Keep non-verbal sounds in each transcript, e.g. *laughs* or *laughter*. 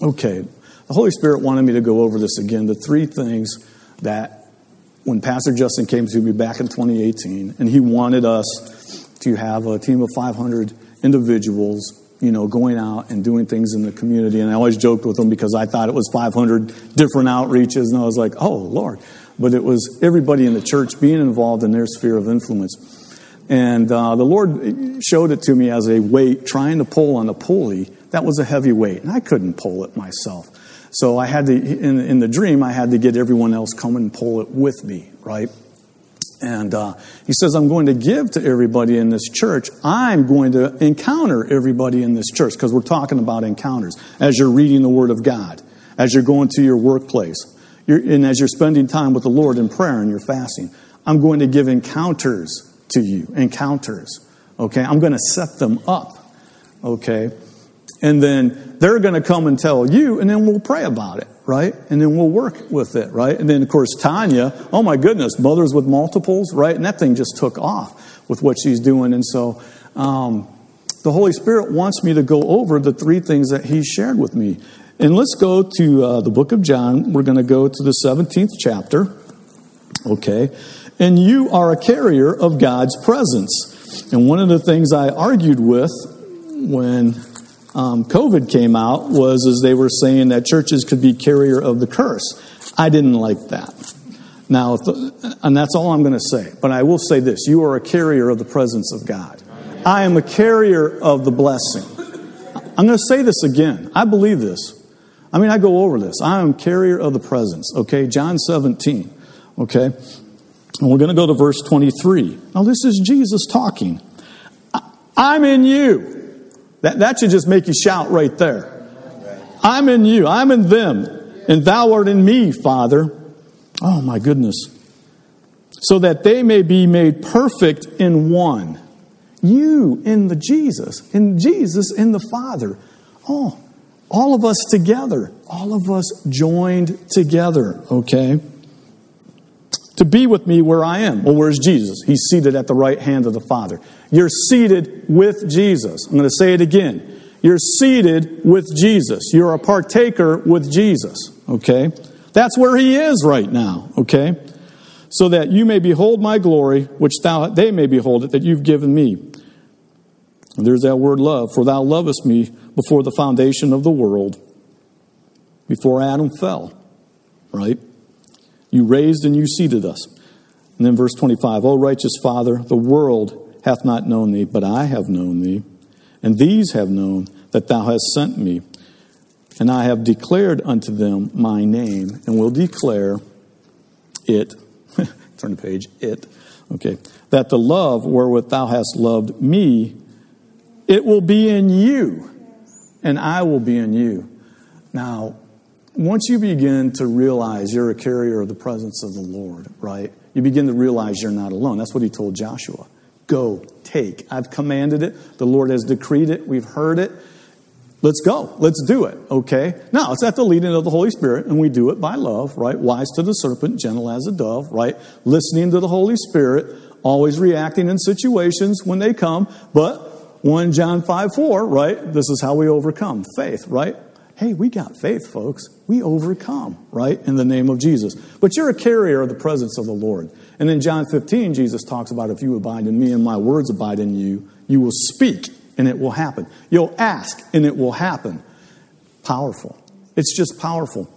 Okay, the Holy Spirit wanted me to go over this again. The three things that when Pastor Justin came to me back in 2018, and he wanted us to have a team of 500 individuals, you know, going out and doing things in the community. And I always joked with him because I thought it was 500 different outreaches, and I was like, oh, Lord. But it was everybody in the church being involved in their sphere of influence. And uh, the Lord showed it to me as a weight, trying to pull on a pulley. That was a heavy weight, and I couldn't pull it myself. So I had to, in, in the dream, I had to get everyone else come and pull it with me, right? And uh, he says, I'm going to give to everybody in this church. I'm going to encounter everybody in this church because we're talking about encounters as you're reading the Word of God, as you're going to your workplace, and as you're spending time with the Lord in prayer and you're fasting. I'm going to give encounters to you, encounters. Okay? I'm going to set them up. Okay? And then they're going to come and tell you, and then we'll pray about it, right? And then we'll work with it, right? And then, of course, Tanya, oh my goodness, mothers with multiples, right? And that thing just took off with what she's doing. And so um, the Holy Spirit wants me to go over the three things that He shared with me. And let's go to uh, the book of John. We're going to go to the 17th chapter, okay? And you are a carrier of God's presence. And one of the things I argued with when um, COVID came out was as they were saying that churches could be carrier of the curse. I didn't like that. Now, and that's all I'm going to say. But I will say this: you are a carrier of the presence of God. I am a carrier of the blessing. I'm going to say this again. I believe this. I mean, I go over this. I am carrier of the presence. Okay, John 17. Okay, and we're going to go to verse 23. Now, this is Jesus talking. I'm in you. That, that should just make you shout right there. I'm in you, I'm in them, and thou art in me, Father. Oh, my goodness. So that they may be made perfect in one. You in the Jesus, in Jesus in the Father. Oh, all of us together, all of us joined together, okay? To be with me where I am. Well, where's Jesus? He's seated at the right hand of the Father. You're seated with Jesus. I'm going to say it again. You're seated with Jesus. You're a partaker with Jesus. Okay? That's where he is right now. Okay? So that you may behold my glory, which thou they may behold it that you've given me. There's that word love. For thou lovest me before the foundation of the world, before Adam fell. Right? You raised and you seated us. And then verse 25, O righteous Father, the world hath not known thee, but I have known thee. And these have known that thou hast sent me. And I have declared unto them my name, and will declare it. *laughs* Turn the page, it. Okay. That the love wherewith thou hast loved me, it will be in you, and I will be in you. Now, once you begin to realize you're a carrier of the presence of the Lord, right? You begin to realize you're not alone. That's what he told Joshua. Go, take. I've commanded it. The Lord has decreed it. We've heard it. Let's go. Let's do it. Okay? Now, it's at the leading of the Holy Spirit, and we do it by love, right? Wise to the serpent, gentle as a dove, right? Listening to the Holy Spirit, always reacting in situations when they come. But 1 John 5 4, right? This is how we overcome faith, right? Hey, we got faith, folks. We overcome, right, in the name of Jesus. But you're a carrier of the presence of the Lord. And in John 15, Jesus talks about if you abide in me and my words abide in you, you will speak and it will happen. You'll ask and it will happen. Powerful. It's just powerful.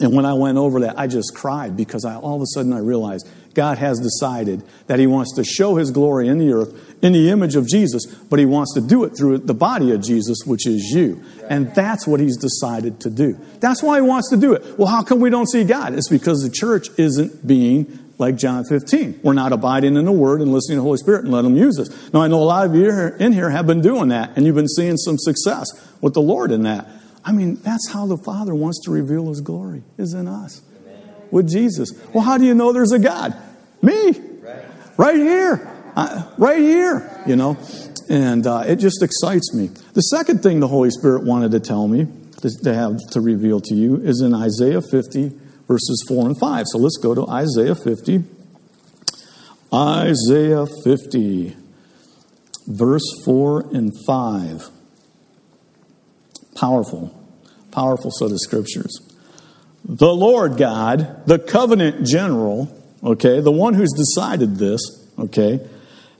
And when I went over that, I just cried because I, all of a sudden I realized God has decided that He wants to show His glory in the earth in the image of Jesus, but He wants to do it through the body of Jesus, which is you. And that's what He's decided to do. That's why He wants to do it. Well, how come we don't see God? It's because the church isn't being like John 15. We're not abiding in the Word and listening to the Holy Spirit and let Him use us. Now, I know a lot of you in here have been doing that, and you've been seeing some success with the Lord in that. I mean, that's how the Father wants to reveal His glory, is in us with Jesus. Well, how do you know there's a God? Me. Right here. Right here, you know. And uh, it just excites me. The second thing the Holy Spirit wanted to tell me, to, to have to reveal to you, is in Isaiah 50, verses 4 and 5. So let's go to Isaiah 50. Isaiah 50, verse 4 and 5. Powerful. Powerful set of scriptures. The Lord God, the covenant general, okay, the one who's decided this, okay,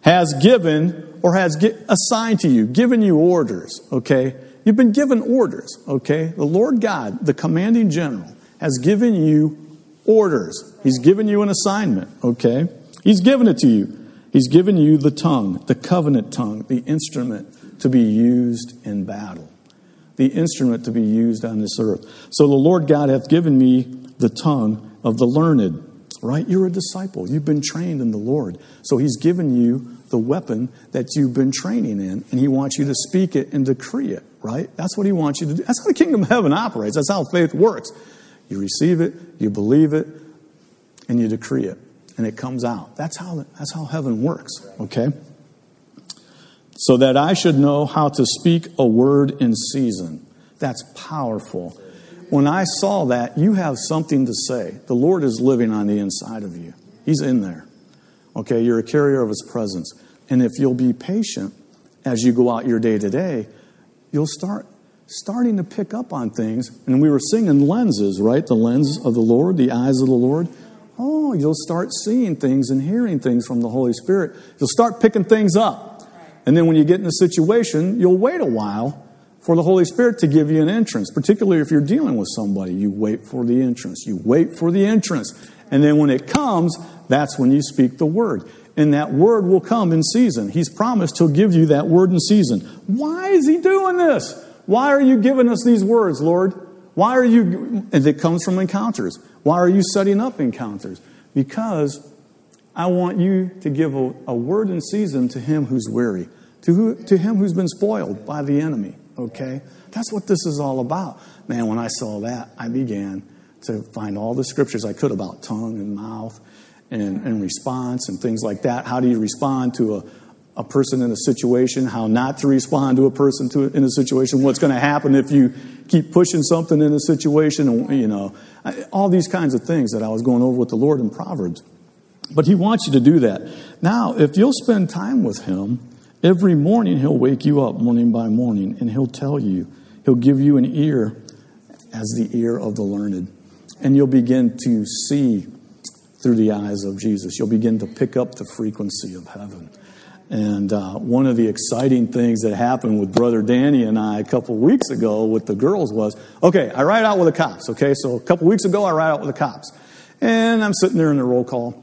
has given or has assigned to you, given you orders, okay? You've been given orders, okay? The Lord God, the commanding general, has given you orders. He's given you an assignment, okay? He's given it to you. He's given you the tongue, the covenant tongue, the instrument to be used in battle, the instrument to be used on this earth. So the Lord God hath given me the tongue of the learned, right? You're a disciple. You've been trained in the Lord. So He's given you the weapon that you've been training in, and He wants you to speak it and decree it, right? That's what He wants you to do. That's how the kingdom of heaven operates. That's how faith works. You receive it, you believe it, and you decree it, and it comes out. That's how, that's how heaven works, okay? So that I should know how to speak a word in season. That's powerful. When I saw that, you have something to say. The Lord is living on the inside of you, He's in there. Okay, you're a carrier of His presence. And if you'll be patient as you go out your day to day, you'll start starting to pick up on things. And we were singing lenses, right? The lens of the Lord, the eyes of the Lord. Oh, you'll start seeing things and hearing things from the Holy Spirit. You'll start picking things up. And then when you get in a situation, you'll wait a while for the Holy Spirit to give you an entrance, particularly if you're dealing with somebody. You wait for the entrance. You wait for the entrance. And then when it comes, that's when you speak the word. And that word will come in season. He's promised he'll give you that word in season. Why is he doing this? Why are you giving us these words, Lord? Why are you, and it comes from encounters. Why are you setting up encounters? Because I want you to give a, a word in season to him who's weary, to, who, to him who's been spoiled by the enemy, okay? That's what this is all about. Man, when I saw that, I began to find all the scriptures I could about tongue and mouth and, and response and things like that. How do you respond to a, a person in a situation, how not to respond to a person to, in a situation, what's going to happen if you keep pushing something in a situation, you know, all these kinds of things that I was going over with the Lord in Proverbs. But He wants you to do that. Now, if you'll spend time with Him, every morning He'll wake you up morning by morning and He'll tell you, He'll give you an ear as the ear of the learned. And you'll begin to see through the eyes of Jesus. You'll begin to pick up the frequency of heaven. And uh, one of the exciting things that happened with Brother Danny and I a couple weeks ago with the girls was okay, I ride out with the cops. Okay, so a couple weeks ago, I ride out with the cops. And I'm sitting there in the roll call.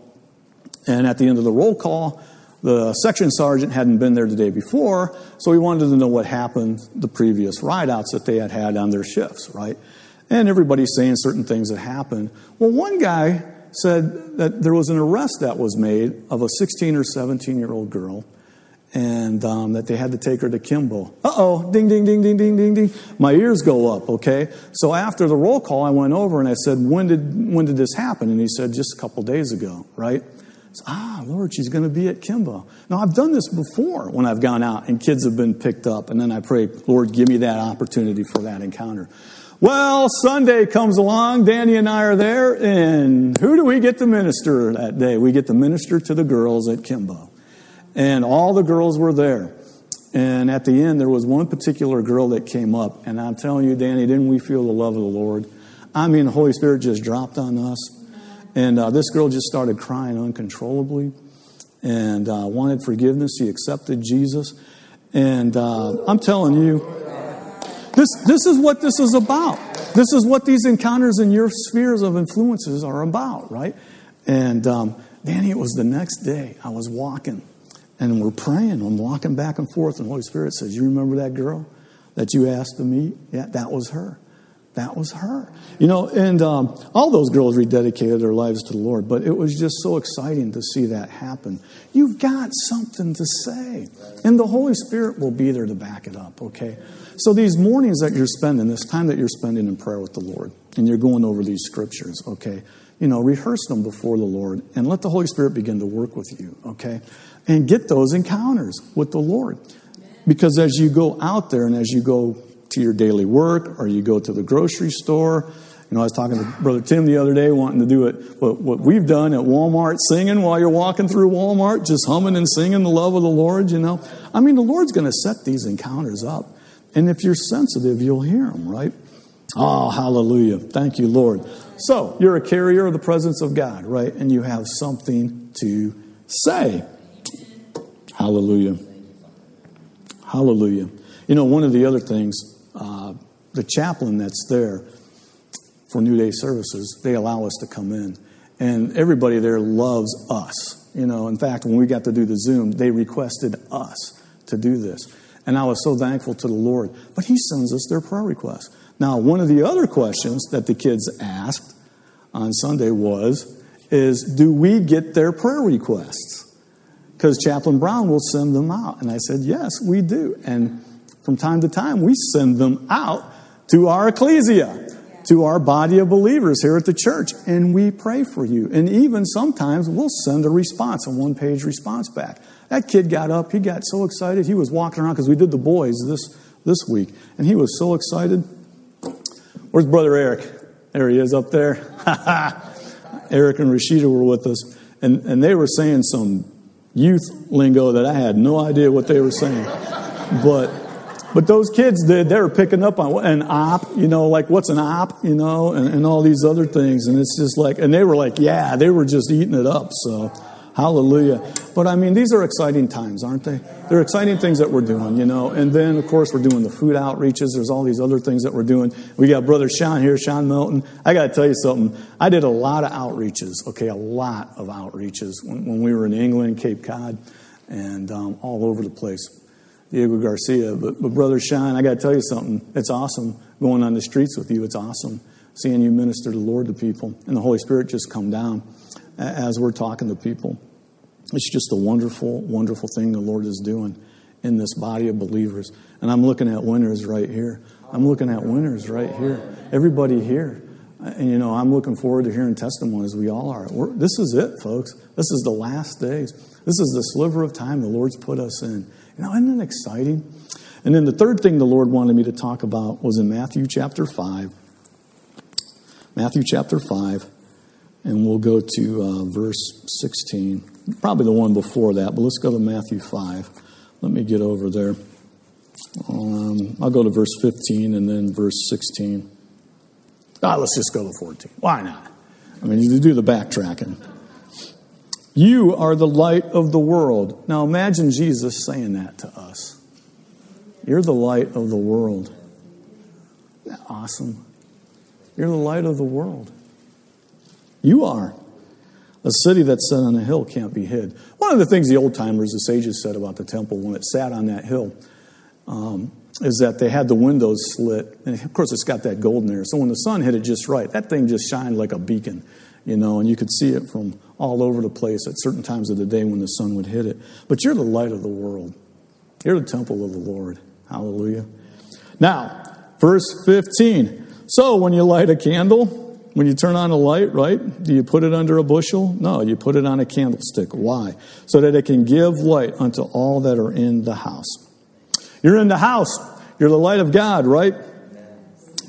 And at the end of the roll call, the section sergeant hadn't been there the day before, so he wanted to know what happened the previous rideouts that they had had on their shifts, right? And everybody's saying certain things that happened. Well, one guy said that there was an arrest that was made of a 16 or 17 year old girl and um, that they had to take her to Kimbo. Uh oh, ding, ding, ding, ding, ding, ding, ding. My ears go up, okay? So after the roll call, I went over and I said, When did, when did this happen? And he said, Just a couple days ago, right? Said, ah, Lord, she's going to be at Kimbo. Now, I've done this before when I've gone out and kids have been picked up, and then I pray, Lord, give me that opportunity for that encounter. Well, Sunday comes along, Danny and I are there, and who do we get to minister that day? We get to minister to the girls at Kimbo. And all the girls were there. And at the end, there was one particular girl that came up, and I'm telling you, Danny, didn't we feel the love of the Lord? I mean, the Holy Spirit just dropped on us. And uh, this girl just started crying uncontrollably and uh, wanted forgiveness. She accepted Jesus. And uh, I'm telling you, this, this is what this is about. This is what these encounters in your spheres of influences are about, right? And um, Danny, it was the next day. I was walking and we're praying. I'm walking back and forth, and the Holy Spirit says, You remember that girl that you asked to meet? Yeah, that was her. That was her. You know, and um, all those girls rededicated their lives to the Lord, but it was just so exciting to see that happen. You've got something to say, and the Holy Spirit will be there to back it up, okay? So, these mornings that you're spending, this time that you're spending in prayer with the Lord, and you're going over these scriptures, okay? You know, rehearse them before the Lord and let the Holy Spirit begin to work with you, okay? And get those encounters with the Lord. Because as you go out there and as you go to your daily work or you go to the grocery store. You know, I was talking to Brother Tim the other day, wanting to do it, what, what we've done at Walmart, singing while you're walking through Walmart, just humming and singing the love of the Lord, you know. I mean, the Lord's going to set these encounters up. And if you're sensitive, you'll hear them, right? Oh, hallelujah. Thank you, Lord. So, you're a carrier of the presence of God, right? And you have something to say. Hallelujah. Hallelujah. You know, one of the other things, uh, the chaplain that's there for New Day services, they allow us to come in. And everybody there loves us. You know, in fact, when we got to do the Zoom, they requested us to do this. And I was so thankful to the Lord. But He sends us their prayer requests. Now, one of the other questions that the kids asked on Sunday was, is do we get their prayer requests? Because Chaplain Brown will send them out. And I said, yes, we do. And from time to time, we send them out to our ecclesia, to our body of believers here at the church, and we pray for you. And even sometimes we'll send a response, a one page response back. That kid got up, he got so excited. He was walking around because we did the boys this, this week, and he was so excited. Where's Brother Eric? There he is up there. *laughs* Eric and Rashida were with us, and, and they were saying some youth lingo that I had no idea what they were saying. But but those kids they were picking up on an op, you know, like what's an op, you know, and, and all these other things. And it's just like, and they were like, yeah, they were just eating it up. So Hallelujah. But I mean, these are exciting times, aren't they? They're exciting things that we're doing, you know. And then, of course, we're doing the food outreaches. There's all these other things that we're doing. We got Brother Sean here, Sean Melton. I got to tell you something. I did a lot of outreaches, okay, a lot of outreaches when, when we were in England, Cape Cod, and um, all over the place. Diego Garcia. But, but Brother Sean, I got to tell you something. It's awesome going on the streets with you. It's awesome seeing you minister the Lord to people and the Holy Spirit just come down as we're talking to people. It's just a wonderful, wonderful thing the Lord is doing in this body of believers. And I'm looking at winners right here. I'm looking at winners right here. Everybody here. And you know, I'm looking forward to hearing testimonies. We all are. We're, this is it, folks. This is the last days. This is the sliver of time the Lord's put us in. Know, isn't that exciting? And then the third thing the Lord wanted me to talk about was in Matthew chapter 5. Matthew chapter 5 and we'll go to uh, verse 16. Probably the one before that, but let's go to Matthew 5. Let me get over there. Um, I'll go to verse 15 and then verse 16. Ah, let's just go to 14. Why not? I mean, you do the backtracking. You are the light of the world. Now imagine Jesus saying that to us. You're the light of the world. Isn't that awesome? You're the light of the world. You are. A city that's set on a hill can't be hid. One of the things the old timers, the sages, said about the temple when it sat on that hill um, is that they had the windows slit. And of course, it's got that gold in there. So when the sun hit it just right, that thing just shined like a beacon, you know, and you could see it from all over the place at certain times of the day when the sun would hit it. But you're the light of the world, you're the temple of the Lord. Hallelujah. Now, verse 15. So when you light a candle, when you turn on a light, right? Do you put it under a bushel? No, you put it on a candlestick. Why? So that it can give light unto all that are in the house. You're in the house. You're the light of God, right?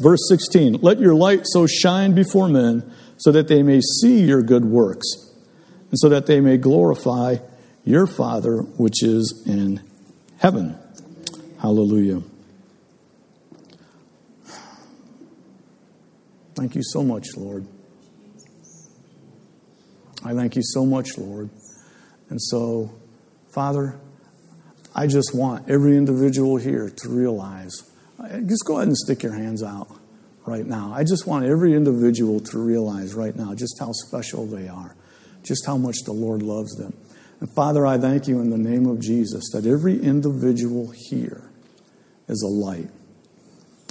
Verse 16 Let your light so shine before men so that they may see your good works and so that they may glorify your Father which is in heaven. Hallelujah. Thank you so much, Lord. I thank you so much, Lord. And so, Father, I just want every individual here to realize uh, just go ahead and stick your hands out right now. I just want every individual to realize right now just how special they are, just how much the Lord loves them. And Father, I thank you in the name of Jesus that every individual here is a light.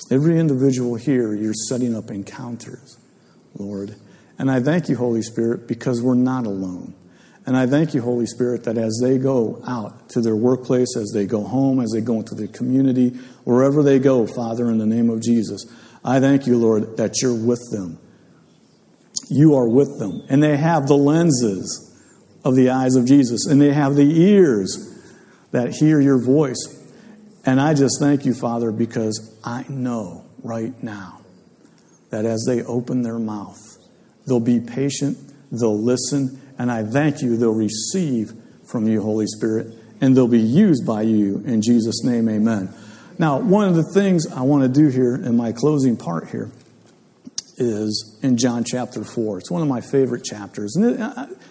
Every individual here, you're setting up encounters, Lord. And I thank you, Holy Spirit, because we're not alone. And I thank you, Holy Spirit, that as they go out to their workplace, as they go home, as they go into the community, wherever they go, Father, in the name of Jesus, I thank you, Lord, that you're with them. You are with them. And they have the lenses of the eyes of Jesus, and they have the ears that hear your voice. And I just thank you, Father, because I know right now that as they open their mouth, they'll be patient, they'll listen, and I thank you, they'll receive from you, Holy Spirit, and they'll be used by you. In Jesus' name, amen. Now, one of the things I want to do here in my closing part here is in John chapter 4. It's one of my favorite chapters. And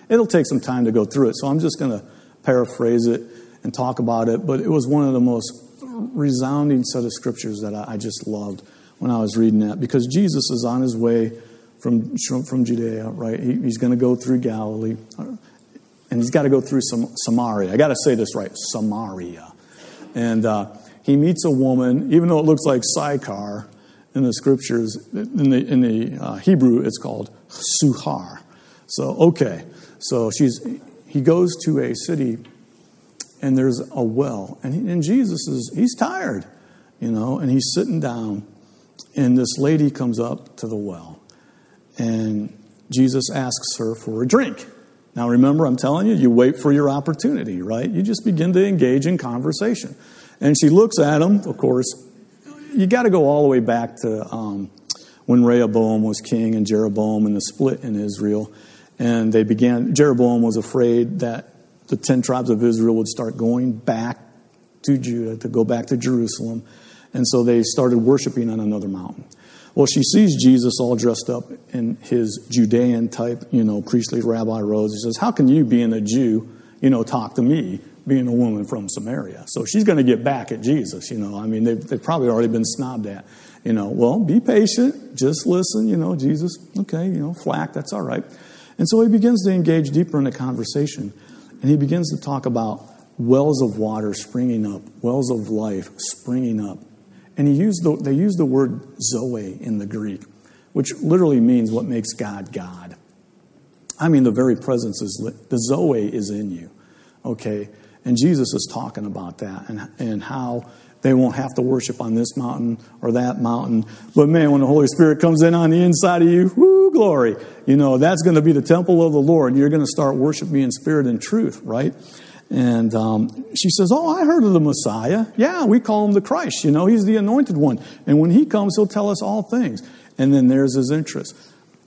it, will take some time to go through it, so I'm just going to paraphrase it and talk about it. But it was one of the most resounding set of scriptures that I, I just loved when I was reading that because Jesus is on his way from, from Judea, right? He, he's going to go through Galilee, and he's got to go through some, Samaria. I got to say this right Samaria. And uh, he meets a woman, even though it looks like Sychar in the scriptures, in the, in the uh, Hebrew, it's called Suhar. So, okay. So she's, he goes to a city and there's a well. And, he, and Jesus is, he's tired, you know, and he's sitting down. And this lady comes up to the well. And Jesus asks her for a drink. Now, remember, I'm telling you, you wait for your opportunity, right? You just begin to engage in conversation. And she looks at him, of course. You got to go all the way back to um, when Rehoboam was king and Jeroboam and the split in Israel. And they began, Jeroboam was afraid that the 10 tribes of Israel would start going back to Judah, to go back to Jerusalem. And so they started worshiping on another mountain. Well, she sees Jesus all dressed up in his Judean type, you know, priestly rabbi robes. He says, How can you, being a Jew, you know, talk to me, being a woman from Samaria? So she's going to get back at Jesus, you know. I mean, they've, they've probably already been snobbed at. You know, well, be patient, just listen, you know, Jesus, okay, you know, flack, that's all right. And so he begins to engage deeper in the conversation. And he begins to talk about wells of water springing up, wells of life springing up. And he used the, they use the word zoe in the Greek, which literally means what makes God God. I mean, the very presence is, the zoe is in you, okay? And Jesus is talking about that and, and how they won't have to worship on this mountain or that mountain. But man, when the Holy Spirit comes in on the inside of you, whoo, glory. You know, that's going to be the temple of the Lord. You're going to start worshiping in spirit and truth, right? And um, she says, Oh, I heard of the Messiah. Yeah, we call him the Christ. You know, he's the anointed one. And when he comes, he'll tell us all things. And then there's his interest.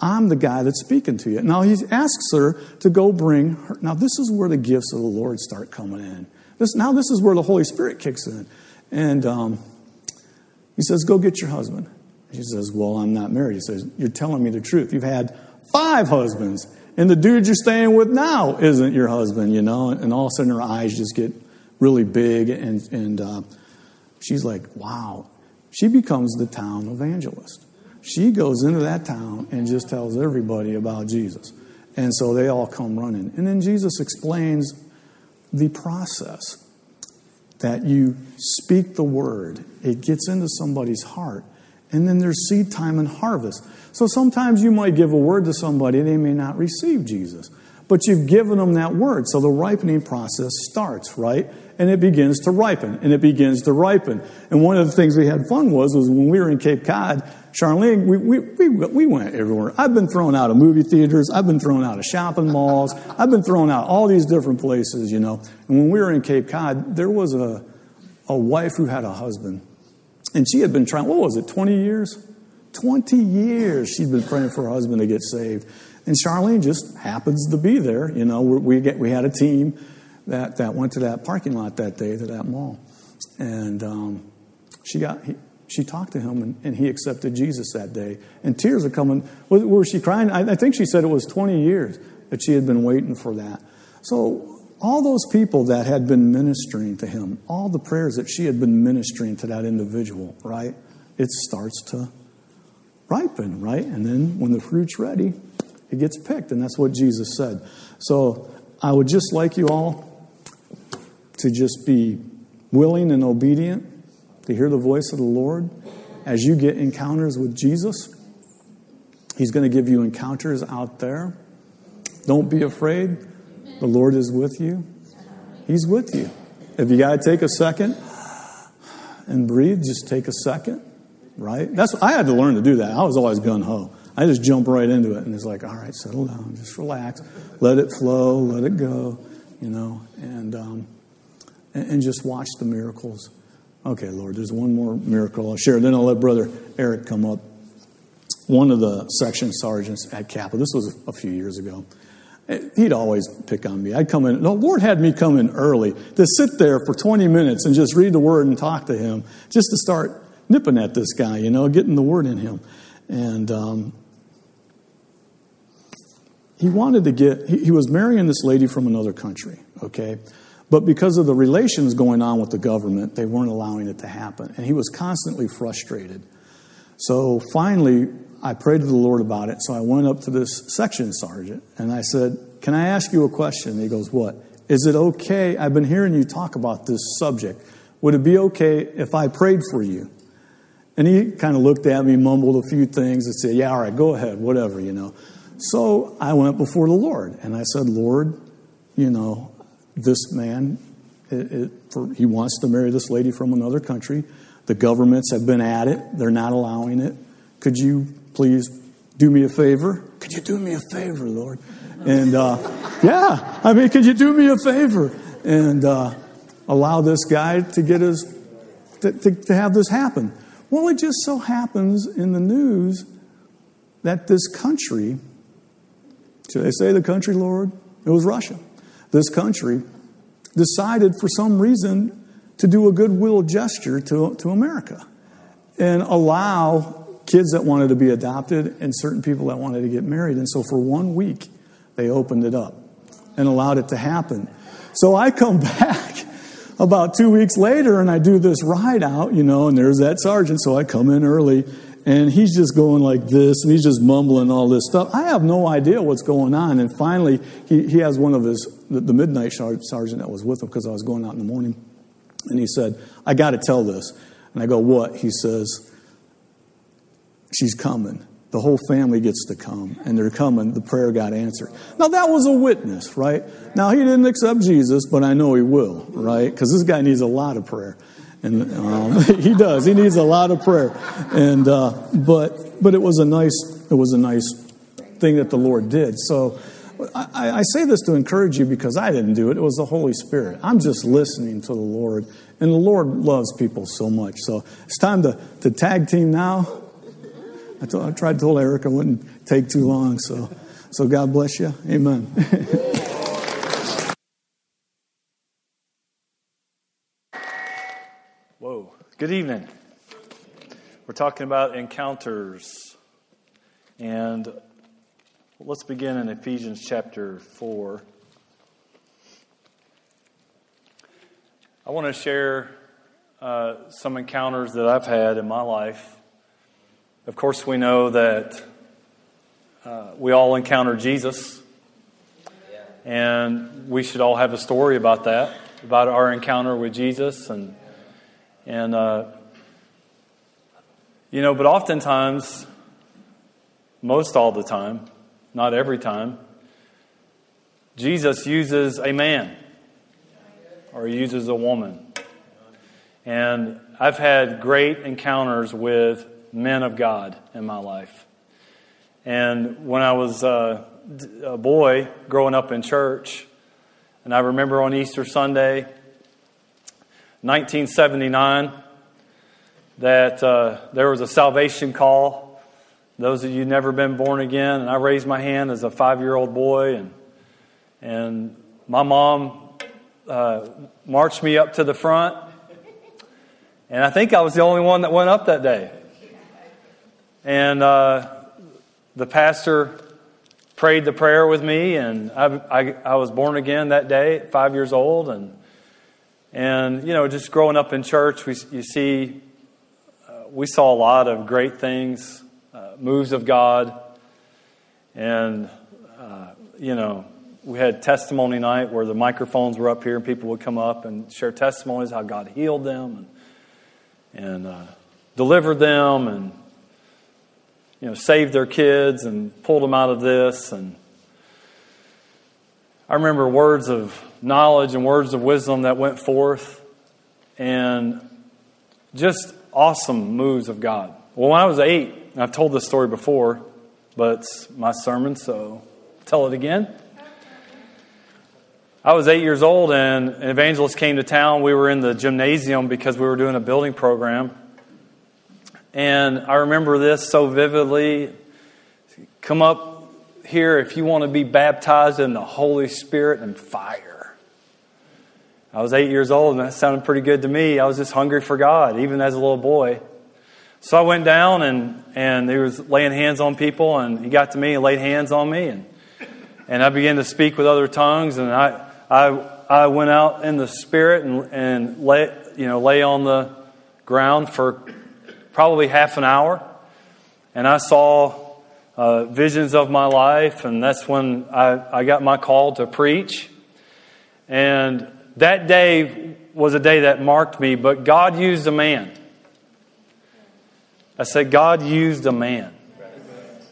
I'm the guy that's speaking to you. Now he asks her to go bring her. Now, this is where the gifts of the Lord start coming in. This, now, this is where the Holy Spirit kicks in. And um, he says, Go get your husband. She says, Well, I'm not married. He says, You're telling me the truth. You've had five husbands, and the dude you're staying with now isn't your husband, you know? And all of a sudden her eyes just get really big, and, and uh, she's like, Wow. She becomes the town evangelist. She goes into that town and just tells everybody about Jesus. And so they all come running. And then Jesus explains the process that you speak the word, it gets into somebody's heart. And then there's seed time and harvest. So sometimes you might give a word to somebody, and they may not receive Jesus. But you've given them that word. So the ripening process starts, right? And it begins to ripen, and it begins to ripen. And one of the things we had fun was, was when we were in Cape Cod, Charlene, we, we, we, we went everywhere. I've been thrown out of movie theaters. I've been thrown out of shopping malls. I've been thrown out all these different places, you know. And when we were in Cape Cod, there was a, a wife who had a husband. And she had been trying, what was it, 20 years? 20 years she'd been praying for her husband to get saved. And Charlene just happens to be there. You know, we, get, we had a team that, that went to that parking lot that day, to that mall. And um, she got, she talked to him and, and, he accepted Jesus that day. And tears are coming. Was she crying? I, I think she said it was 20 years that she had been waiting for that. So, all those people that had been ministering to him, all the prayers that she had been ministering to that individual, right? It starts to ripen, right? And then when the fruit's ready, it gets picked. And that's what Jesus said. So, I would just like you all to just be willing and obedient to hear the voice of the Lord as you get encounters with Jesus. He's going to give you encounters out there. Don't be afraid. The Lord is with you. He's with you. If you got to take a second and breathe, just take a second, right? That's I had to learn to do that. I was always gun ho. I just jump right into it, and it's like, all right, settle down, just relax, let it flow, let it go, you know, and um, and, and just watch the miracles Okay, Lord, there's one more miracle I'll share. Then I'll let Brother Eric come up. One of the section sergeants at Capitol, this was a few years ago, he'd always pick on me. I'd come in, the Lord had me come in early to sit there for 20 minutes and just read the word and talk to him, just to start nipping at this guy, you know, getting the word in him. And um, he wanted to get, he, he was marrying this lady from another country, okay? But because of the relations going on with the government, they weren't allowing it to happen. And he was constantly frustrated. So finally, I prayed to the Lord about it. So I went up to this section sergeant and I said, Can I ask you a question? And he goes, What? Is it okay? I've been hearing you talk about this subject. Would it be okay if I prayed for you? And he kind of looked at me, mumbled a few things, and said, Yeah, all right, go ahead, whatever, you know. So I went before the Lord and I said, Lord, you know, this man, it, it, for, he wants to marry this lady from another country. The governments have been at it, they're not allowing it. Could you please do me a favor? Could you do me a favor, Lord? And uh, yeah, I mean, could you do me a favor and uh, allow this guy to get his to, to, to have this happen? Well, it just so happens in the news that this country, should I say the country, Lord? It was Russia. This country decided for some reason to do a goodwill gesture to, to America and allow kids that wanted to be adopted and certain people that wanted to get married. And so for one week, they opened it up and allowed it to happen. So I come *laughs* back about two weeks later and I do this ride out, you know, and there's that sergeant. So I come in early and he's just going like this and he's just mumbling all this stuff. I have no idea what's going on. And finally, he, he has one of his, the, the midnight sergeant that was with him because I was going out in the morning. And he said, I got to tell this. And I go, What? He says, She's coming. The whole family gets to come, and they're coming. The prayer got answered. Now, that was a witness, right? Now, he didn't accept Jesus, but I know he will, right? Because this guy needs a lot of prayer. And um, *laughs* he does. He needs a lot of prayer. And, uh, but, but it was a nice, it was a nice thing that the Lord did. So, I, I, say this to encourage you because I didn't do it. It was the Holy Spirit. I'm just listening to the Lord. And the Lord loves people so much. So it's time to, to tag team now. I, told, I tried to tell Eric I wouldn't take too long. So, so God bless you. Amen. *laughs* Whoa. Good evening. We're talking about encounters. And let's begin in Ephesians chapter 4. I want to share uh, some encounters that I've had in my life of course, we know that uh, we all encounter Jesus, and we should all have a story about that, about our encounter with Jesus, and and uh, you know, but oftentimes, most all the time, not every time, Jesus uses a man or he uses a woman. And I've had great encounters with men of God in my life. And when I was uh, a boy growing up in church, and I remember on Easter Sunday, 1979, that uh, there was a salvation call. Those of you never been born again, and I raised my hand as a five-year-old boy, and and my mom uh, marched me up to the front, and I think I was the only one that went up that day. And uh, the pastor prayed the prayer with me, and I, I, I, was born again that day five years old. And, and you know, just growing up in church, we, you see, uh, we saw a lot of great things, uh, moves of God. And, uh, you know, we had testimony night where the microphones were up here and people would come up and share testimonies how God healed them and, and uh, delivered them and you know, saved their kids and pulled them out of this. And I remember words of knowledge and words of wisdom that went forth and just awesome moves of God. Well, when I was eight, I've told this story before, but it's my sermon, so I'll tell it again. I was eight years old, and an evangelist came to town. We were in the gymnasium because we were doing a building program. And I remember this so vividly. Come up here if you want to be baptized in the Holy Spirit and fire. I was eight years old, and that sounded pretty good to me. I was just hungry for God, even as a little boy. So I went down, and, and he was laying hands on people, and he got to me and laid hands on me. And, and I began to speak with other tongues, and I, I, I went out in the spirit and, and lay, you know, lay on the ground for probably half an hour, and I saw uh, visions of my life, and that's when I, I got my call to preach. And that day was a day that marked me, but God used a man. I said, God used a man.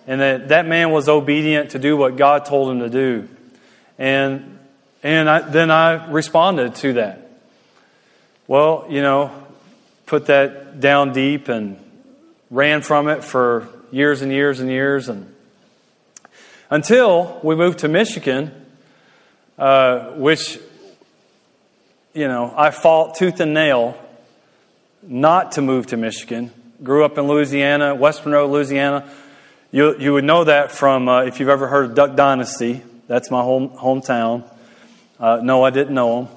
And that, that man was obedient to do what God told him to do. And, and I, then I responded to that. Well, you know, put that down deep and ran from it for years and years and years. And until we moved to Michigan, uh, which, you know, I fought tooth and nail not to move to Michigan grew up in Louisiana, West Monroe, Louisiana. You, you would know that from, uh, if you've ever heard of Duck Dynasty, that's my home, hometown. Uh, no, I didn't know them.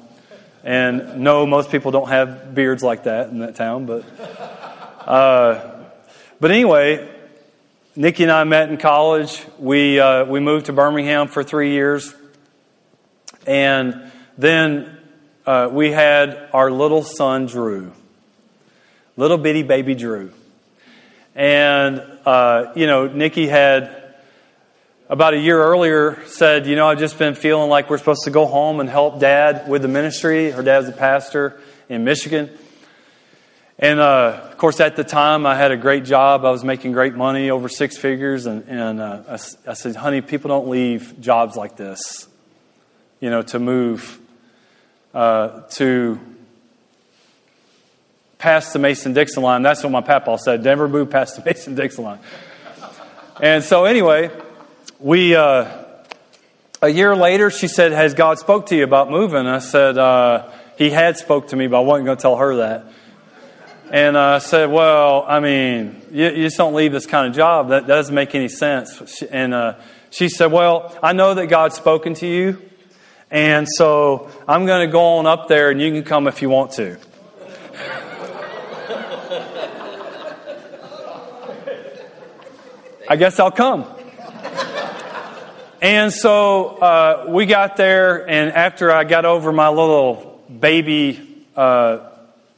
And no, most people don't have beards like that in that town. But, uh, but anyway, Nikki and I met in college. We, uh, we moved to Birmingham for three years. And then uh, we had our little son, Drew little bitty baby Drew. And, uh, you know, Nikki had about a year earlier said, you know, I've just been feeling like we're supposed to go home and help dad with the ministry. Her dad's a pastor in Michigan. And uh, of course, at the time, I had a great job. I was making great money, over six figures. And, and uh, I, I, said, honey, people don't leave jobs like this, you know, to move uh, to past the Mason Dixon line. That's what my papa said. Never move past the *laughs* Mason Dixon line. And so, anyway, we, uh, a year later, she said, Has God spoke to you about moving? I said, uh, He had spoke to me, but I wasn't going to tell her that. And I said, Well, I mean, you, you, just don't leave this kind of job. That, that doesn't make any sense. And uh, she said, Well, I know that God's spoken to you. And so I'm going to go on up there and you can come if you want to. *laughs* I guess I'll come. and so uh, we got there, and after I got over my little baby uh,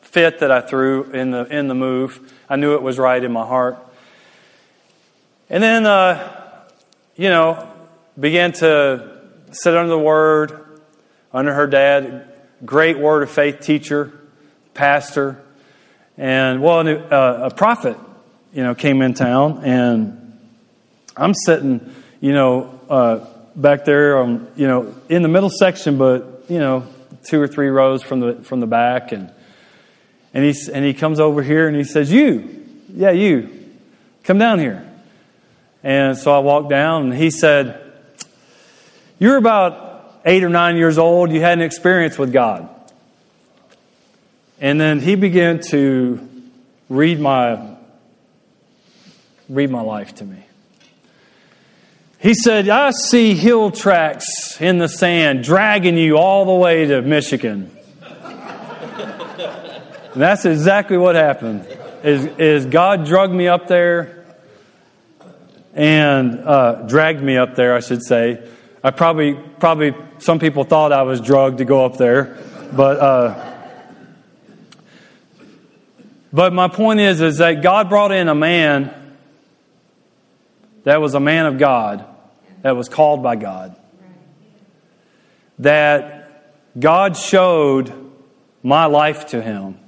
fit that I threw in the in the move, I knew it was right in my heart. And then, uh, you know, began to sit under the Word, under her dad, great Word of faith teacher, pastor, and well, a prophet, you know, came in town and I'm sitting, you know, uh, back there, you know, in the middle section, but you know, two or three rows from the from the back, and and he and he comes over here and he says, "You, yeah, you, come down here." And so I walked down, and he said, "You're about eight or nine years old. You had an experience with God." And then he began to read my read my life to me. He said, I see hill tracks in the sand dragging you all the way to Michigan. and that's exactly what happened. Is, is God drugged me up there and uh, dragged me up there, I should say. I probably, probably, some people thought I was drugged to go up there, but, uh, but my point is, is that God brought in a man that was a man of God that was called by God. That God showed my life to him.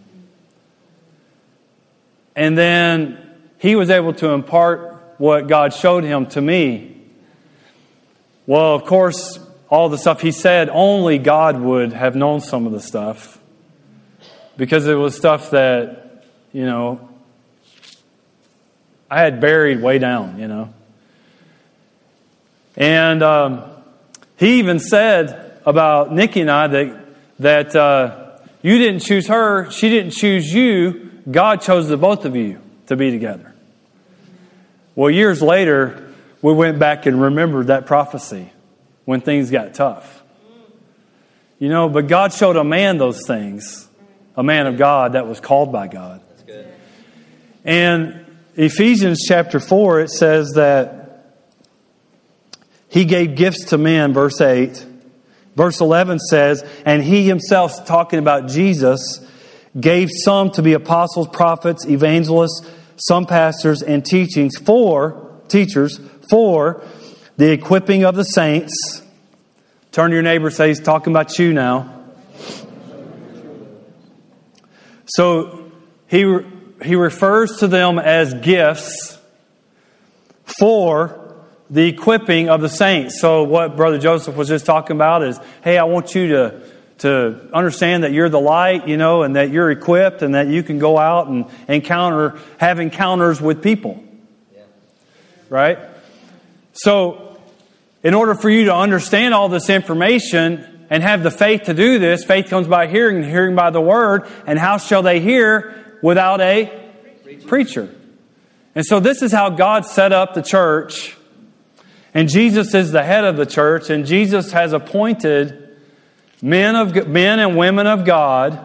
And then he was able to impart what God showed him to me. Well, of course, all the stuff he said, only God would have known some of the stuff. Because it was stuff that, you know, I had buried way down, you know. And um, he even said about Nikki and I that, that uh, you didn't choose her, she didn't choose you, God chose the both of you to be together. Well, years later, we went back and remembered that prophecy when things got tough. You know, but God showed a man those things, a man of God that was called by God. And Ephesians chapter 4, it says that he gave gifts to men, verse 8. Verse 11 says, And he himself, talking about Jesus, gave some to be apostles, prophets, evangelists, some pastors, and teachings for teachers for the equipping of the saints. Turn to your neighbor, say he's talking about you now. So he, he refers to them as gifts for the equipping of the saints. So, what Brother Joseph was just talking about is hey, I want you to, to understand that you're the light, you know, and that you're equipped and that you can go out and encounter, have encounters with people. Yeah. Right? So, in order for you to understand all this information and have the faith to do this, faith comes by hearing, and hearing by the word. And how shall they hear without a preacher? And so, this is how God set up the church and Jesus is the head of the church, and Jesus has appointed men, of, men and women of God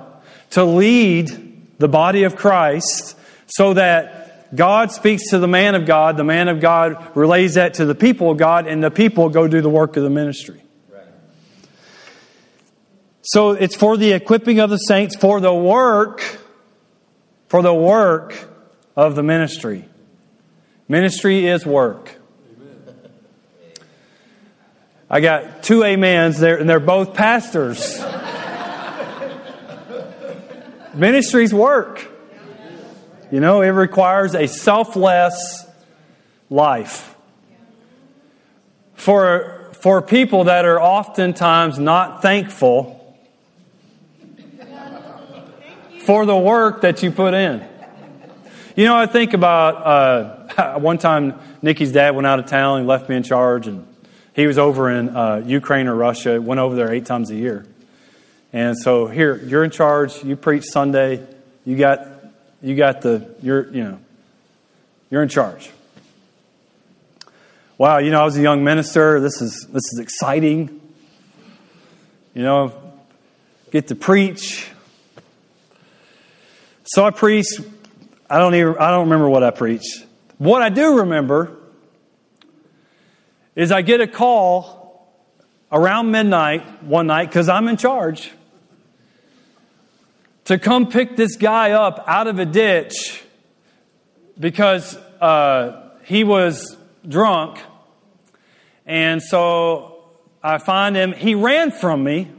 to lead the body of Christ so that God speaks to the man of God, the man of God relays that to the people of God, and the people go do the work of the ministry. So it's for the equipping of the saints, for the work, for the work of the ministry. Ministry is work. I got two amens there, and they're both pastors. Ministries work. You know, it requires a selfless life. For, for people that are oftentimes not thankful for the work that you put in. You know, I think about uh, *laughs* one time Nikki's dad went out of town and left me in charge, and he was over in uh, Ukraine or Russia, went over there eight times a year. And so here, you're in charge, you preach Sunday, you got, you got the, you're, you know, you're in charge. Wow, you know, I was a young minister. This is, this is exciting. You know, get to preach. So I preached. I don't even, I don't remember what I preached. What I do remember is I get a call around midnight one night because I'm in charge to come pick this guy up out of a ditch because uh, he was drunk. And so I find him. He ran from me.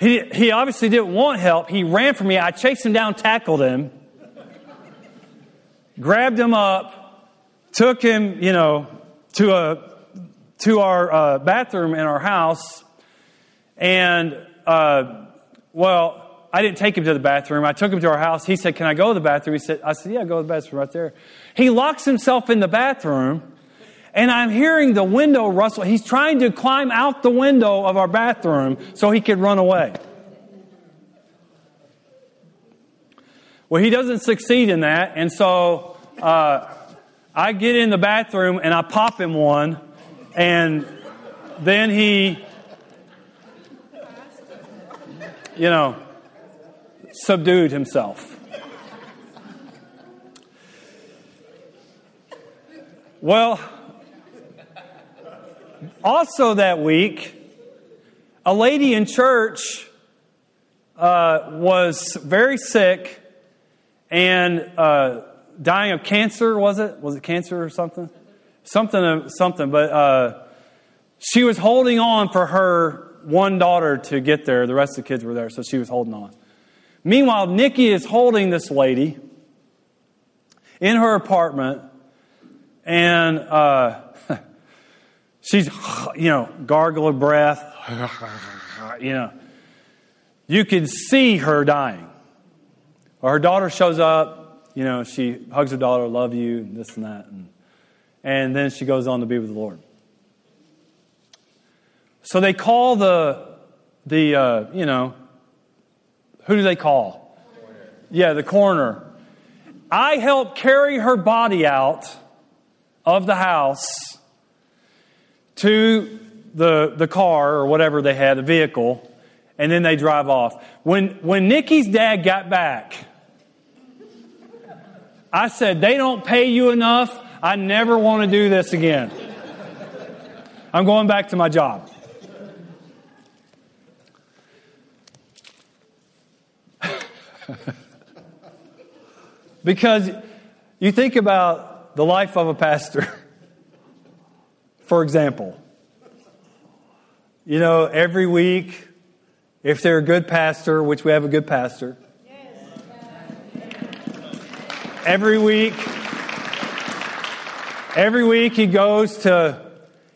He, he obviously didn't want help. He ran from me. I chased him down, tackled him, grabbed him up, took him, you know, to a to our uh, bathroom in our house, and uh, well, I didn't take him to the bathroom. I took him to our house. He said, "Can I go to the bathroom?" He said, "I said, yeah, go to the bathroom right there." He locks himself in the bathroom, and I'm hearing the window rustle. He's trying to climb out the window of our bathroom so he could run away. Well, he doesn't succeed in that, and so. Uh, I get in the bathroom and I pop him one, and then he, you know, subdued himself. Well, also that week, a lady in church uh, was very sick and uh, dying of cancer, was it? Was it cancer or something? Something, something. But uh, she was holding on for her one daughter to get there. The rest of the kids were there, so she was holding on. Meanwhile, Nikki is holding this lady in her apartment, and uh, *laughs* she's, *sighs* you know, gargle of breath. *laughs* you know, you can see her dying. Her daughter shows up you know, she hugs her daughter, love you, and this and that. And, and then she goes on to be with the Lord. So they call the, the uh, you know, who do they call? Yeah, the coroner. I helped carry her body out of the house to the, the car or whatever they had, the vehicle, and then they drive off. When, when Nikki's dad got back, I said, they don't pay you enough. I never want to do this again. I'm going back to my job. *laughs* because you think about the life of a pastor, *laughs* for example. You know, every week, if they're a good pastor, which we have a good pastor, every week, every week he goes to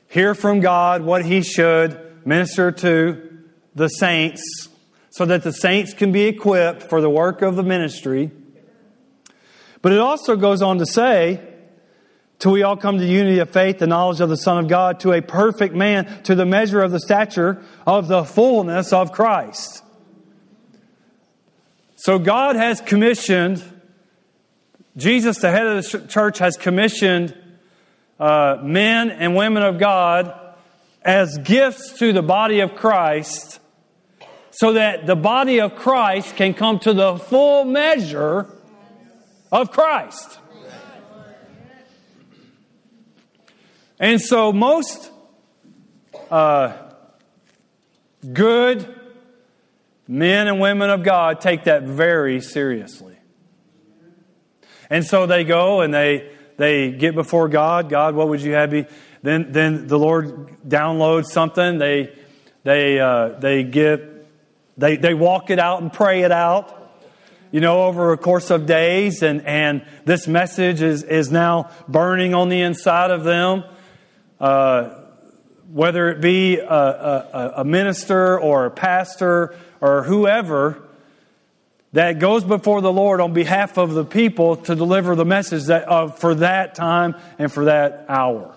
hear from God what he should minister to the saints so that the saints can be equipped for the work of the ministry. But it also goes on to say, till we all come to the unity of faith, the knowledge of the Son of God, to a perfect man, to the measure of the stature of the fullness of Christ. So God has commissioned, Jesus, the head of the church, has commissioned uh, men and women of God as gifts to the body of Christ so that the body of Christ can come to the full measure of Christ. And so, most uh, good men and women of God take that very seriously. And so they go and they, they get before God. God, what would you have me? Then, then the Lord downloads something. They, they, uh, they get they, they walk it out and pray it out, you know, over a course of days, and, and this message is, is now burning on the inside of them. Uh, whether it be a, a, a minister or a pastor or whoever that goes before the Lord on behalf of the people to deliver the message that, uh, for that time and for that hour.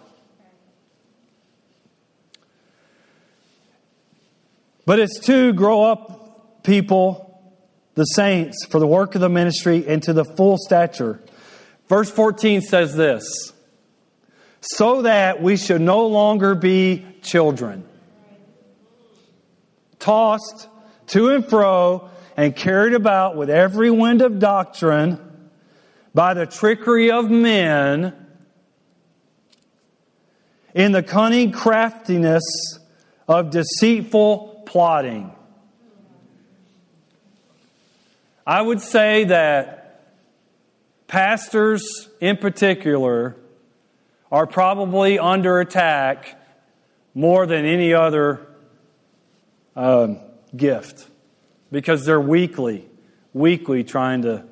But it's to grow up people, the saints, for the work of the ministry and to the full stature. Verse 14 says this so that we should no longer be children, tossed to and fro and carried about with every wind of doctrine by the trickery of men in the cunning craftiness of deceitful plotting. I would say that pastors in particular are probably under attack more than any other um, gift because they're weekly, weekly trying to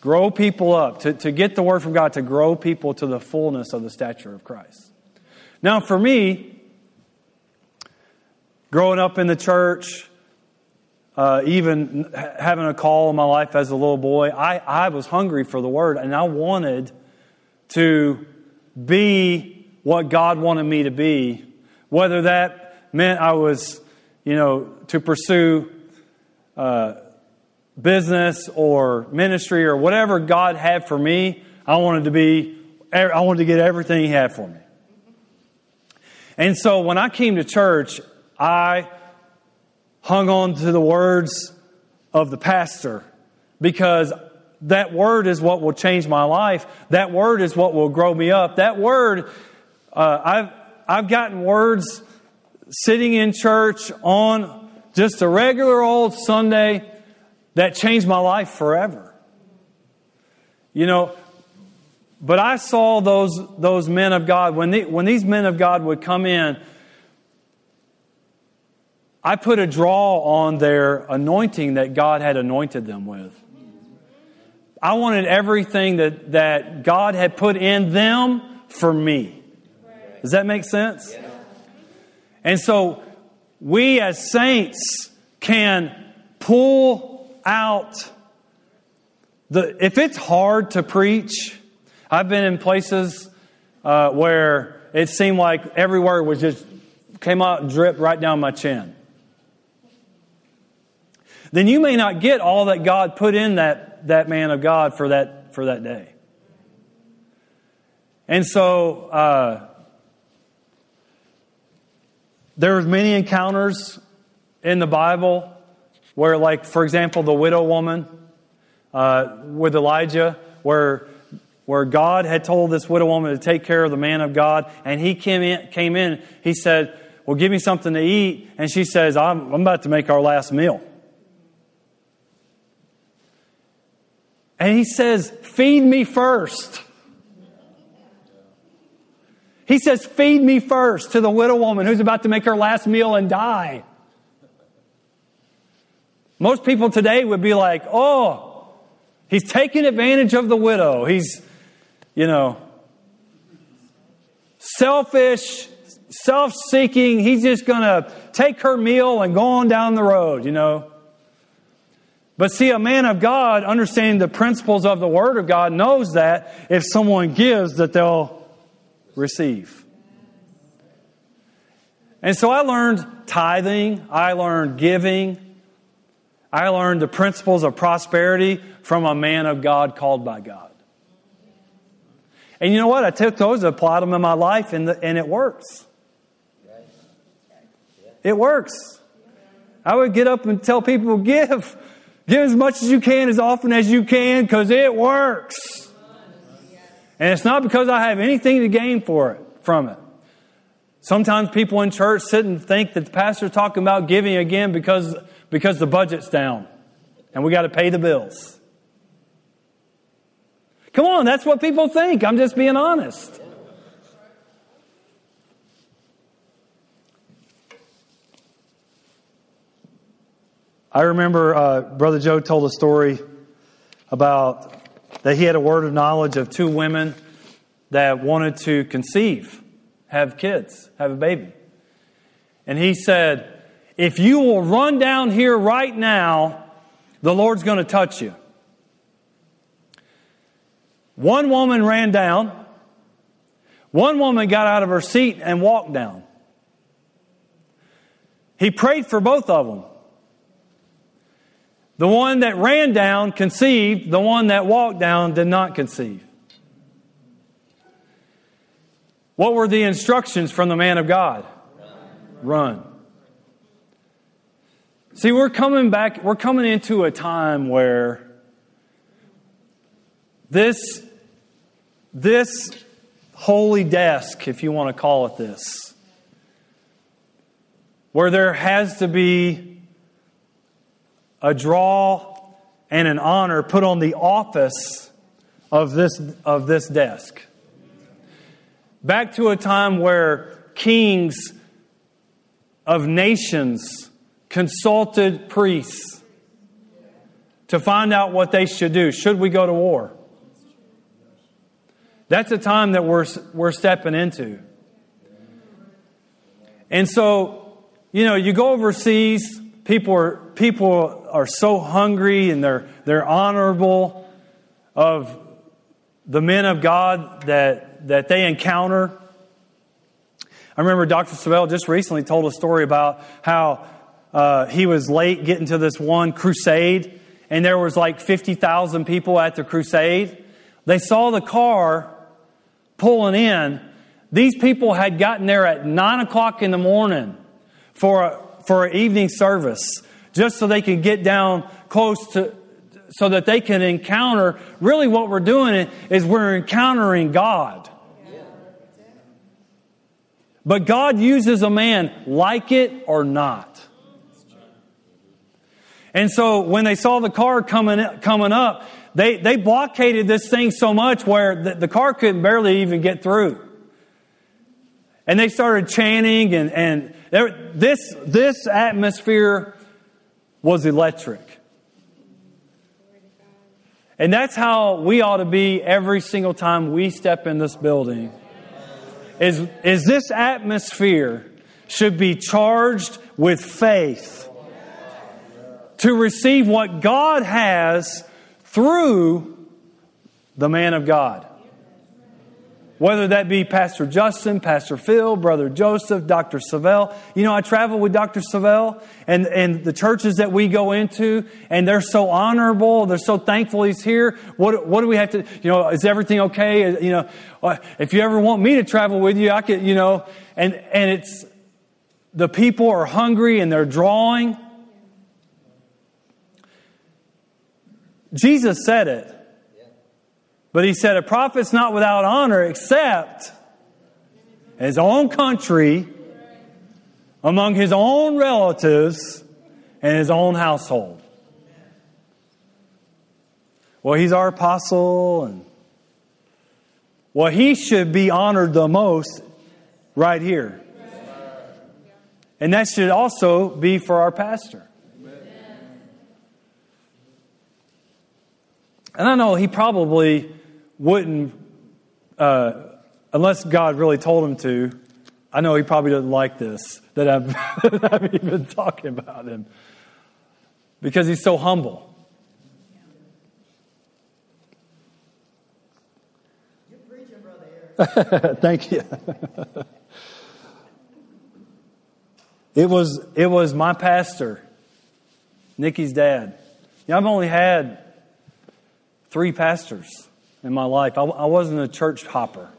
grow people up, to, to get the word from God, to grow people to the fullness of the stature of Christ. Now, for me, Growing up in the church, uh, even having a call in my life as a little boy, I, I was hungry for the word and I wanted to be what God wanted me to be. Whether that meant I was, you know, to pursue uh, business or ministry or whatever God had for me, I wanted to be, I wanted to get everything He had for me. And so when I came to church, I hung on to the words of the pastor because that word is what will change my life. That word is what will grow me up. That word, uh, I've, I've gotten words sitting in church on just a regular old Sunday that changed my life forever. You know, but I saw those, those men of God, when, the, when these men of God would come in, I put a draw on their anointing that God had anointed them with. I wanted everything that, that God had put in them for me. Does that make sense? And so we as saints can pull out the. If it's hard to preach, I've been in places uh, where it seemed like every word was just came out and dripped right down my chin then you may not get all that God put in that, that man of God for that, for that day. And so, uh, there's many encounters in the Bible where, like, for example, the widow woman uh, with Elijah, where where God had told this widow woman to take care of the man of God, and he came in, came in he said, Well, give me something to eat. And she says, I'm, I'm about to make our last meal. And he says, Feed me first. He says, Feed me first to the widow woman who's about to make her last meal and die. Most people today would be like, Oh, he's taking advantage of the widow. He's, you know, selfish, self seeking. He's just going to take her meal and go on down the road, you know. But see, a man of God, understanding the principles of the Word of God, knows that if someone gives, that they'll receive. And so I learned tithing, I learned giving, I learned the principles of prosperity from a man of God called by God. And you know what? I took those, applied them in my life, and, the, and it works. It works. I would get up and tell people, give. Give as much as you can, as often as you can, because it works. And it's not because I have anything to gain for it, from it. Sometimes people in church sit and think that the pastor's talking about giving again because, because the budget's down and we got to pay the bills. Come on, that's what people think. I'm just being honest. I remember uh, Brother Joe told a story about that he had a word of knowledge of two women that wanted to conceive, have kids, have a baby. And he said, If you will run down here right now, the Lord's going to touch you. One woman ran down. One woman got out of her seat and walked down. He prayed for both of them. The one that ran down conceived, the one that walked down did not conceive. What were the instructions from the man of God? Run. Run. See, we're coming back, we're coming into a time where this, this holy desk, if you want to call it this, where there has to be a draw and an honor put on the office of this, of this desk. Back to a time where kings of nations consulted priests to find out what they should do. Should we go to war? That's a time that we're, we're stepping into. And so, you know, you go overseas, people are, people are so hungry and they're, they're honorable of the men of God that, that they encounter. I remember Dr. Savelle just recently told a story about how uh, he was late getting to this one crusade, and there was like 50,000 people at the crusade. They saw the car pulling in. These people had gotten there at 9 o'clock in the morning for, a, for an evening service just so they can get down close to, so that they can encounter, really what we're doing is we're encountering God. But God uses a man like it or not. And so when they saw the car coming, coming up, they, they blockaded this thing so much where the, the car couldn't barely even get through. And they started chanting, and, and there, this, this atmosphere was electric. And that's how we ought to be every single time we step in this building. Is, is this atmosphere should be charged with faith to receive what God has through the man of God. Whether that be Pastor Justin, Pastor Phil, Brother Joseph, Dr. Savelle. You know, I travel with Dr. Savelle and, and the churches that we go into, and they're so honorable. They're so thankful he's here. What, what do we have to, you know, is everything okay? You know, uh, if you ever want me to travel with you, I could, you know, and, and it's, the people are hungry and they're drawing. Jesus said it. But he said, A prophet's not without honor except his own country, among his own relatives, and his own household. Well, he's our apostle, and well, he should be honored the most right here. And that should also be for our pastor. And I know he probably wouldn't, uh, unless God really told him to. I know he probably doesn't like this that I've, *laughs* that I've even talking about him because he's so humble. *laughs* Thank you. it was it was my pastor, Nikki's dad. Yeah, I've only had three pastors in my life. I, I wasn't a church hopper.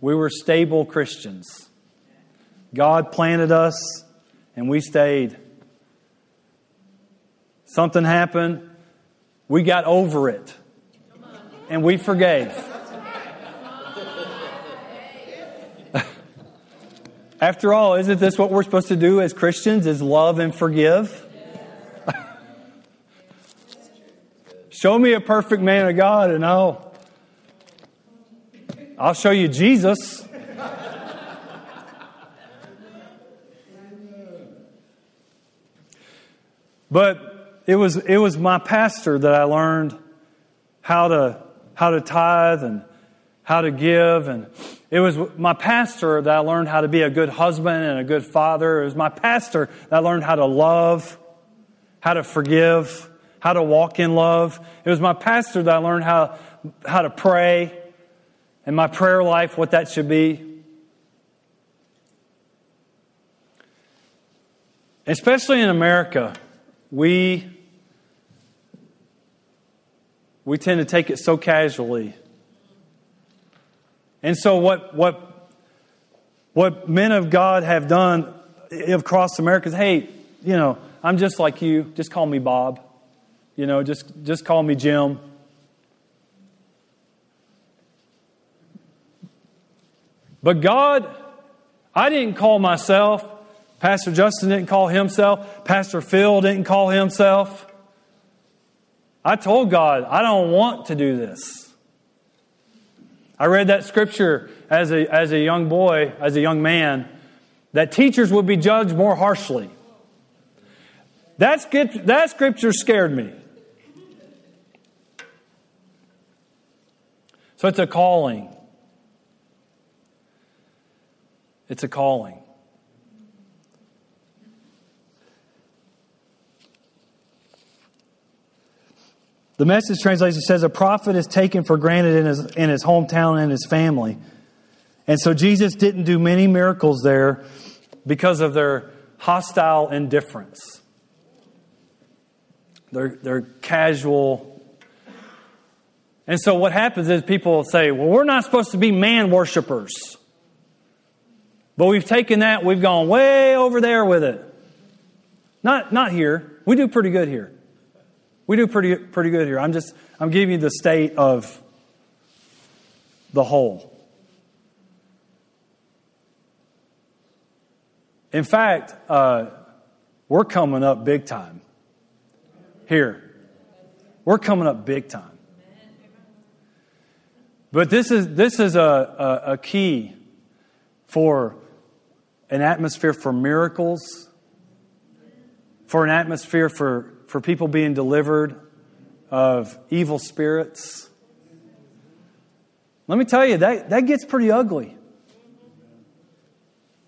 We were stable Christians. God planted us, and we stayed. Something happened. We got over it, and we forgave. *laughs* After all, isn't this what we're supposed to do as Christians is love and forgive? Show me a perfect man of God and I'll I'll show you Jesus. but it was it was my pastor that I learned how to how to tithe and how to give and it was my pastor that I learned how to be a good husband and a good father. It was my pastor that I learned how to love, how to forgive, how to walk in love. It was my pastor that I learned how, how to pray and my prayer life, what that should be. Especially in America, we, we tend to take it so casually and so, what, what, what men of God have done across America is hey, you know, I'm just like you. Just call me Bob. You know, just, just call me Jim. But God, I didn't call myself. Pastor Justin didn't call himself. Pastor Phil didn't call himself. I told God, I don't want to do this. I read that scripture as a, as a young boy, as a young man, that teachers would be judged more harshly. That, that scripture scared me. So it's a calling. It's a calling. The message translation says a prophet is taken for granted in his, in his hometown and his family. And so Jesus didn't do many miracles there because of their hostile indifference. They're, they're casual. And so what happens is people say, well, we're not supposed to be man worshippers. But we've taken that, we've gone way over there with it. Not, not here. We do pretty good here. We do pretty, pretty good here. I'm just, I'm giving you the state of the whole. In fact, uh, we're coming up big time here. We're coming up big time. But this is, this is a, a, a key for an atmosphere for miracles, for an atmosphere for for people being delivered of evil spirits. Let me tell you, that, that gets pretty ugly.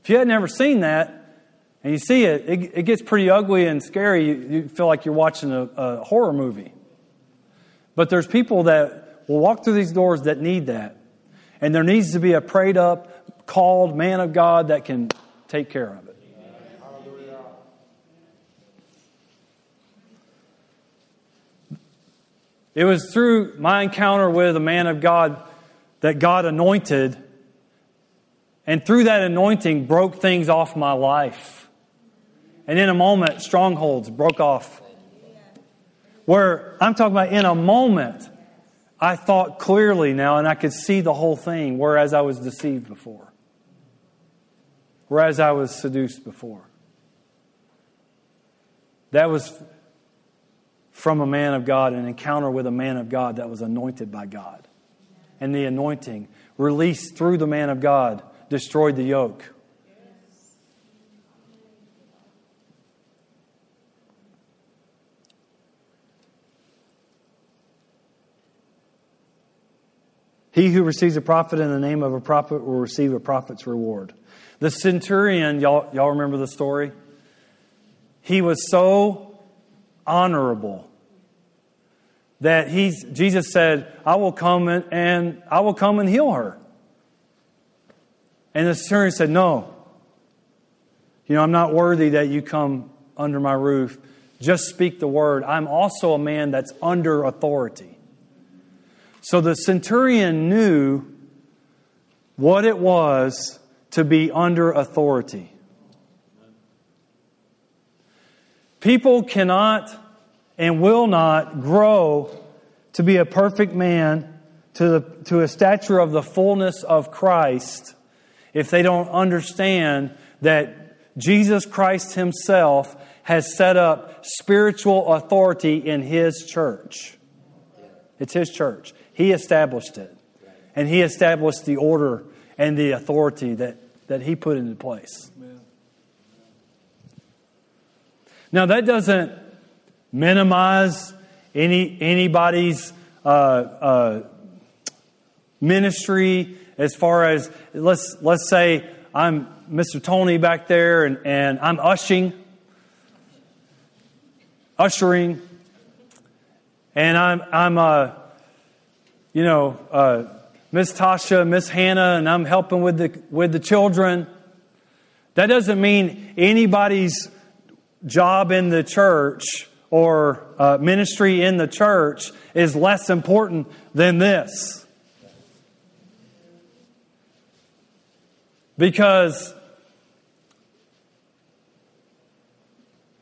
If you had never seen that, and you see it, it, it gets pretty ugly and scary. You, you feel like you're watching a, a horror movie. But there's people that will walk through these doors that need that. And there needs to be a prayed up, called man of God that can take care of it. It was through my encounter with a man of God that God anointed, and through that anointing, broke things off my life. And in a moment, strongholds broke off. Where I'm talking about in a moment, I thought clearly now and I could see the whole thing, whereas I was deceived before, whereas I was seduced before. That was from a man of God, an encounter with a man of God that was anointed by God. And the anointing released through the man of God destroyed the yoke. He who receives a prophet in the name of a prophet will receive a prophet's reward. The centurion, y'all, y'all remember the story? He was so honorable that he's, Jesus said, I will come and, and I will come and heal her. And the centurion said, No. You know, I'm not worthy that you come under my roof. Just speak the word. I'm also a man that's under authority. So the centurion knew what it was to be under authority. People cannot and will not grow to be a perfect man to, the, to a stature of the fullness of Christ if they don't understand that Jesus Christ Himself has set up spiritual authority in His church. It's His church. He established it. And He established the order and the authority that, that He put into place. Now, that doesn't minimize any, anybody's uh, uh, ministry as far as, let's, let's say I'm Mr. Tony back there and, and I'm ushing, ushering, and I'm, I'm uh, you know, uh, Miss Tasha, Miss Hannah, and I'm helping with the, with the children. That doesn't mean anybody's job in the church or uh, ministry in the church is less important than this. Because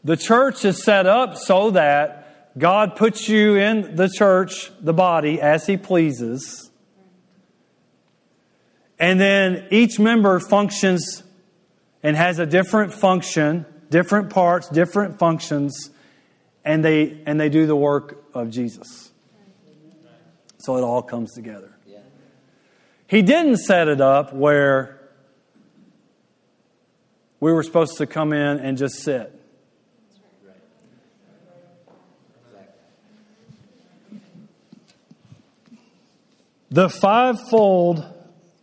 the church is set up so that God puts you in the church, the body, as He pleases. And then each member functions and has a different function, different parts, different functions, and they, and they do the work of Jesus. So it all comes together. He didn't set it up where we were supposed to come in and just sit. The fivefold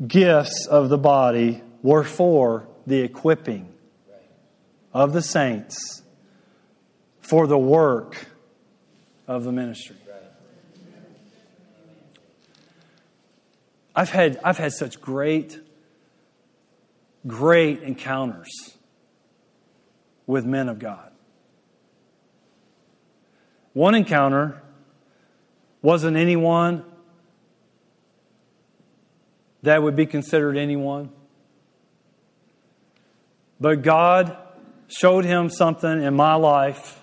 gifts of the body were for the equipping of the saints for the work of the ministry. I've had, I've had such great, great encounters with men of God. One encounter wasn't anyone that would be considered anyone. But God showed him something in my life,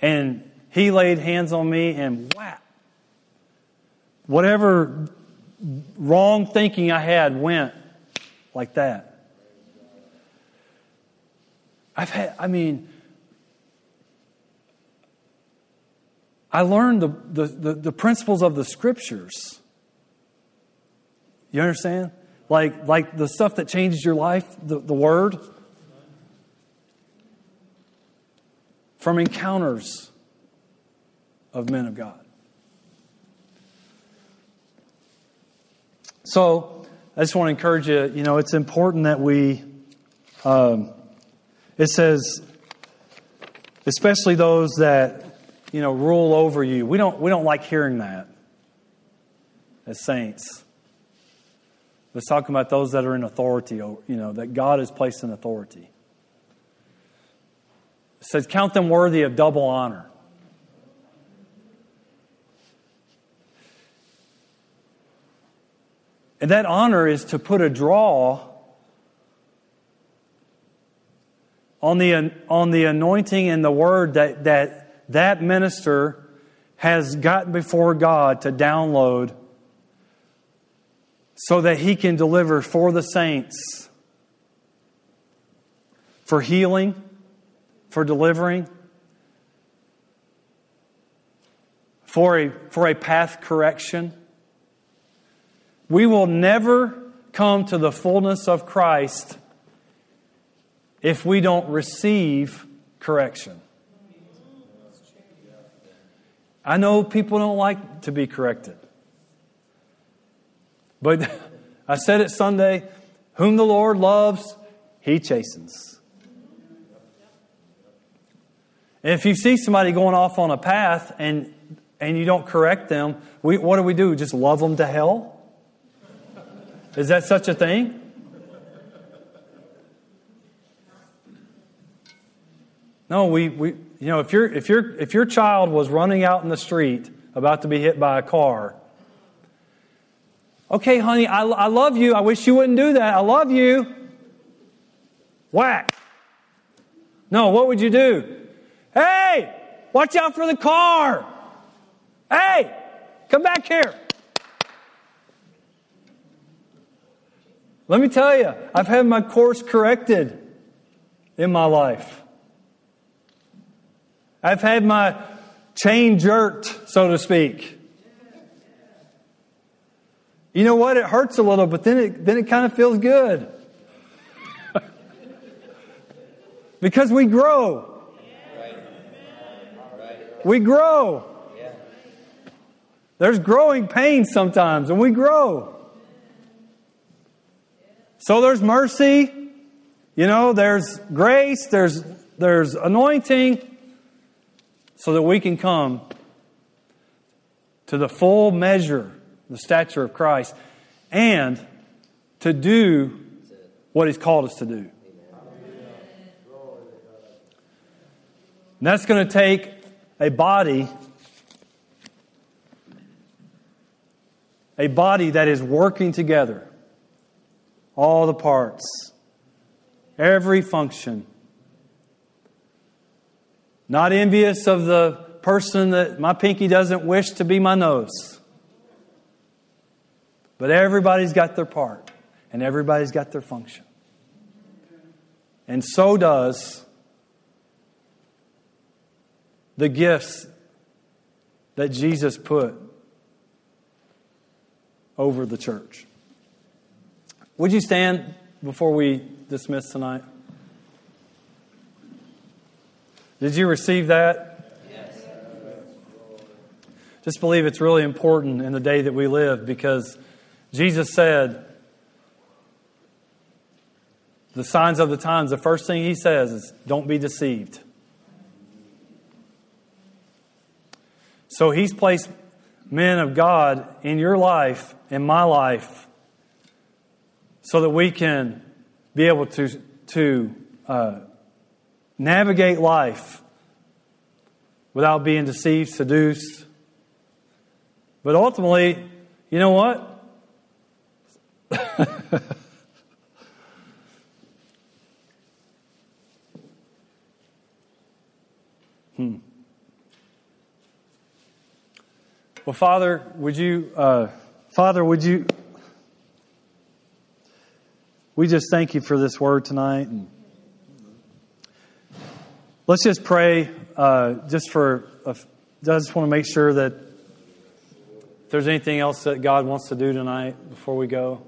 and He laid hands on me, and whap! Whatever wrong thinking I had went like that. I've had, I mean, I learned the, the, the, the principles of the scriptures you understand? Like, like the stuff that changes your life, the, the Word. From encounters of men of God. So, I just want to encourage you, you know, it's important that we, um, it says, especially those that, you know, rule over you. We don't, we don't like hearing that as saints. Let's talk about those that are in authority, oh, you know, that God has placed in authority. It says, Count them worthy of double honor. And that honor is to put a draw on the, on the anointing and the word that that, that minister has gotten before God to download so that he can deliver for the saints for healing, for delivering, for a, for a path correction. We will never come to the fullness of Christ if we don't receive correction. I know people don't like to be corrected. But *laughs* I said it Sunday whom the Lord loves, he chastens. And if you see somebody going off on a path and, and you don't correct them, we, what do we do? Just love them to hell? Is that such a thing? No, we, we you know, if, you if, you if your child was running out in the street about to be hit by a car, okay, honey, I, I love you. I wish you wouldn't do that. I love you. Whack. No, what would you do? Hey, watch out for the car. Hey, come back here. Let me tell you, I've had my course corrected in my life. I've had my chain jerked, so to speak. You know what? It hurts a little, but then it, then it kind of feels good. because we grow. We grow. There's growing pains sometimes, and we grow. So there's mercy, you know, there's grace, there's, there's anointing, so that we can come to the full measure, the stature of Christ, and to do what He's called us to do. And that's going to take a body, a body that is working together, all the parts, every function not envious of the person that my pinky doesn't wish to be my nose. But everybody's got their part, and everybody's got their function. And so does the gifts that Jesus put over the church. Would you stand before we dismiss tonight? Did you receive that? Yes. Just believe it's really important in the day that we live because Jesus said, the signs of the times, the first thing he says is, don't be deceived. So he's placed men of God in your life, in my life, so that we can be able to, to uh, navigate life without being deceived, seduced. But ultimately, you know what? *laughs* hmm. Well, Father, would you, uh, Father, would you, we just thank you for this word tonight. And Let's just pray uh, just for, a, I just want to make sure that if there's anything else that God wants to do tonight before we go.